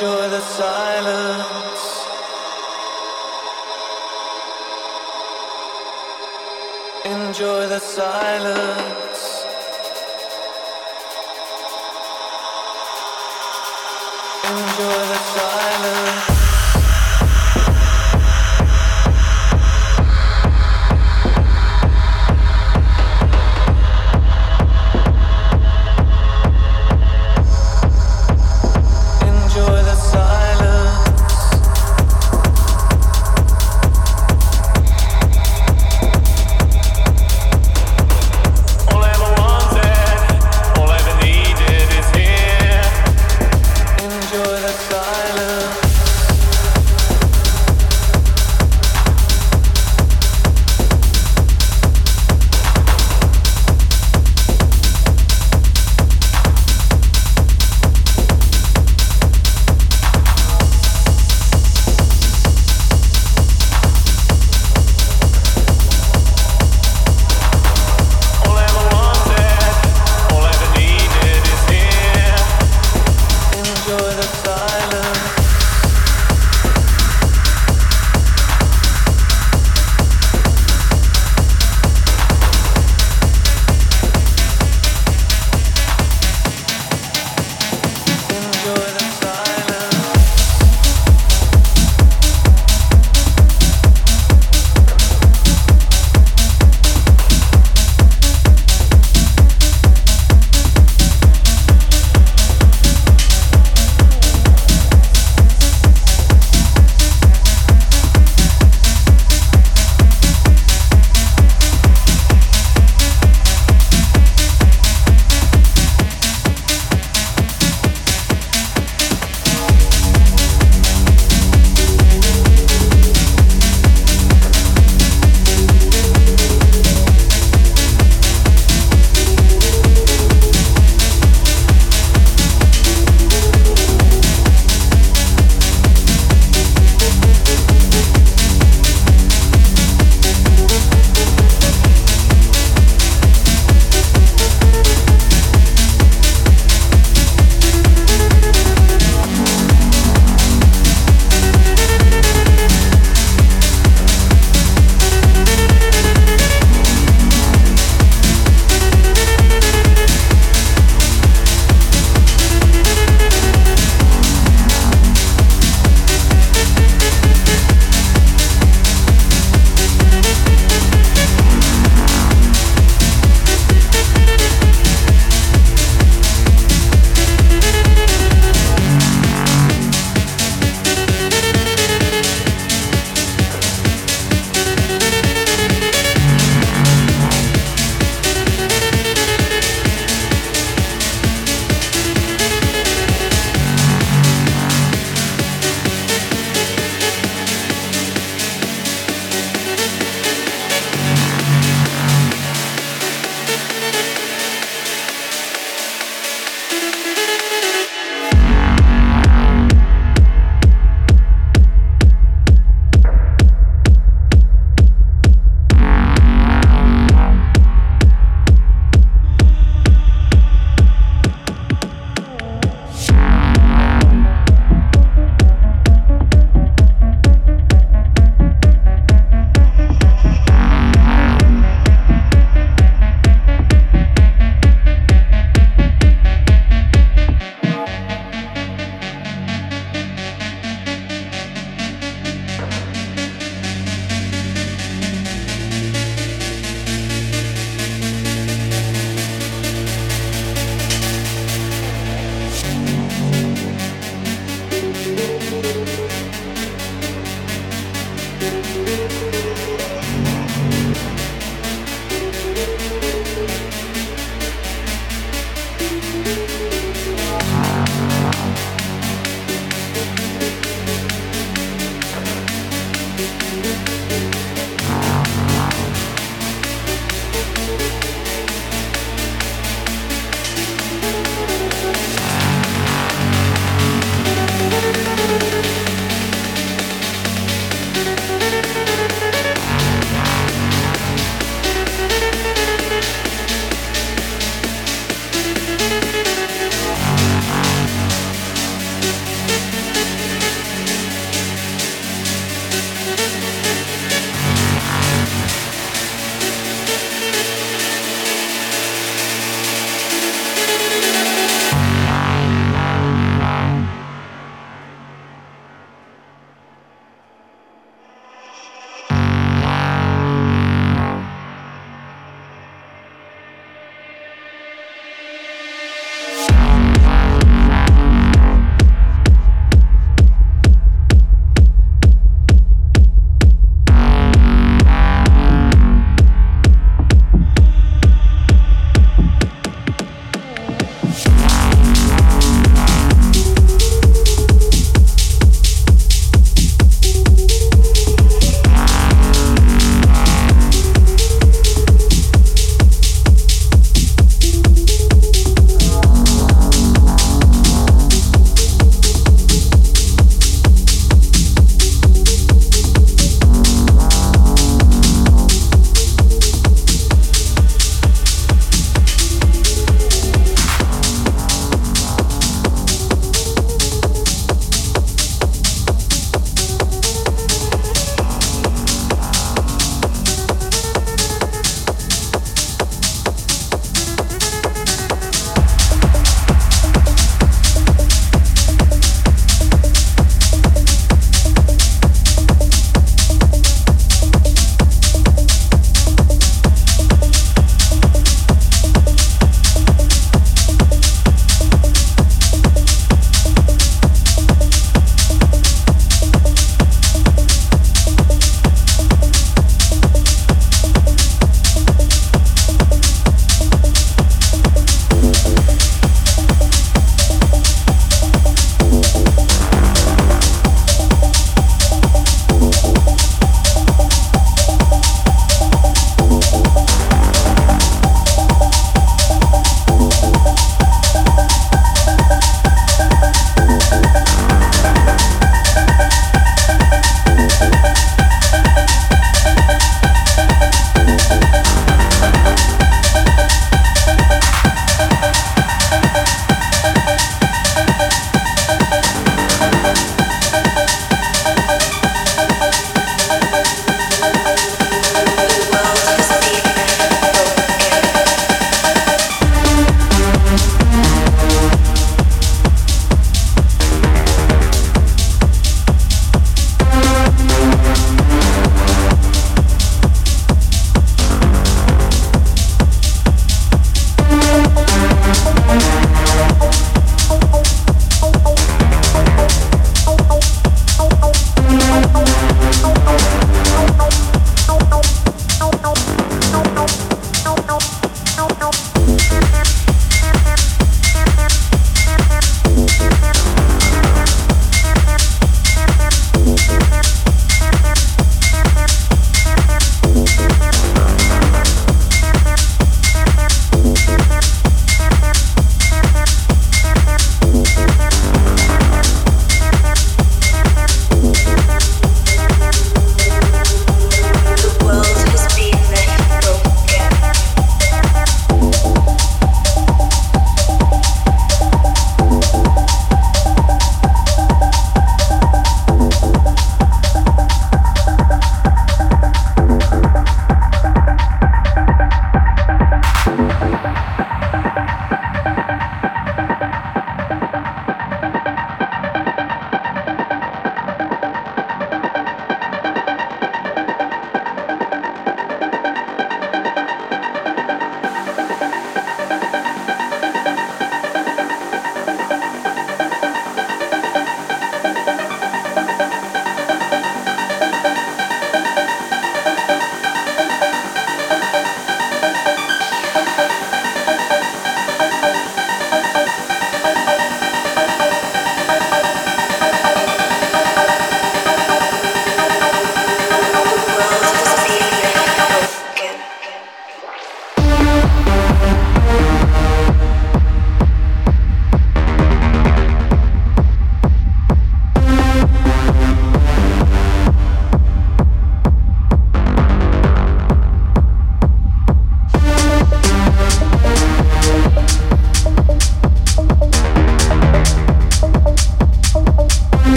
Enjoy the silence. Enjoy the silence.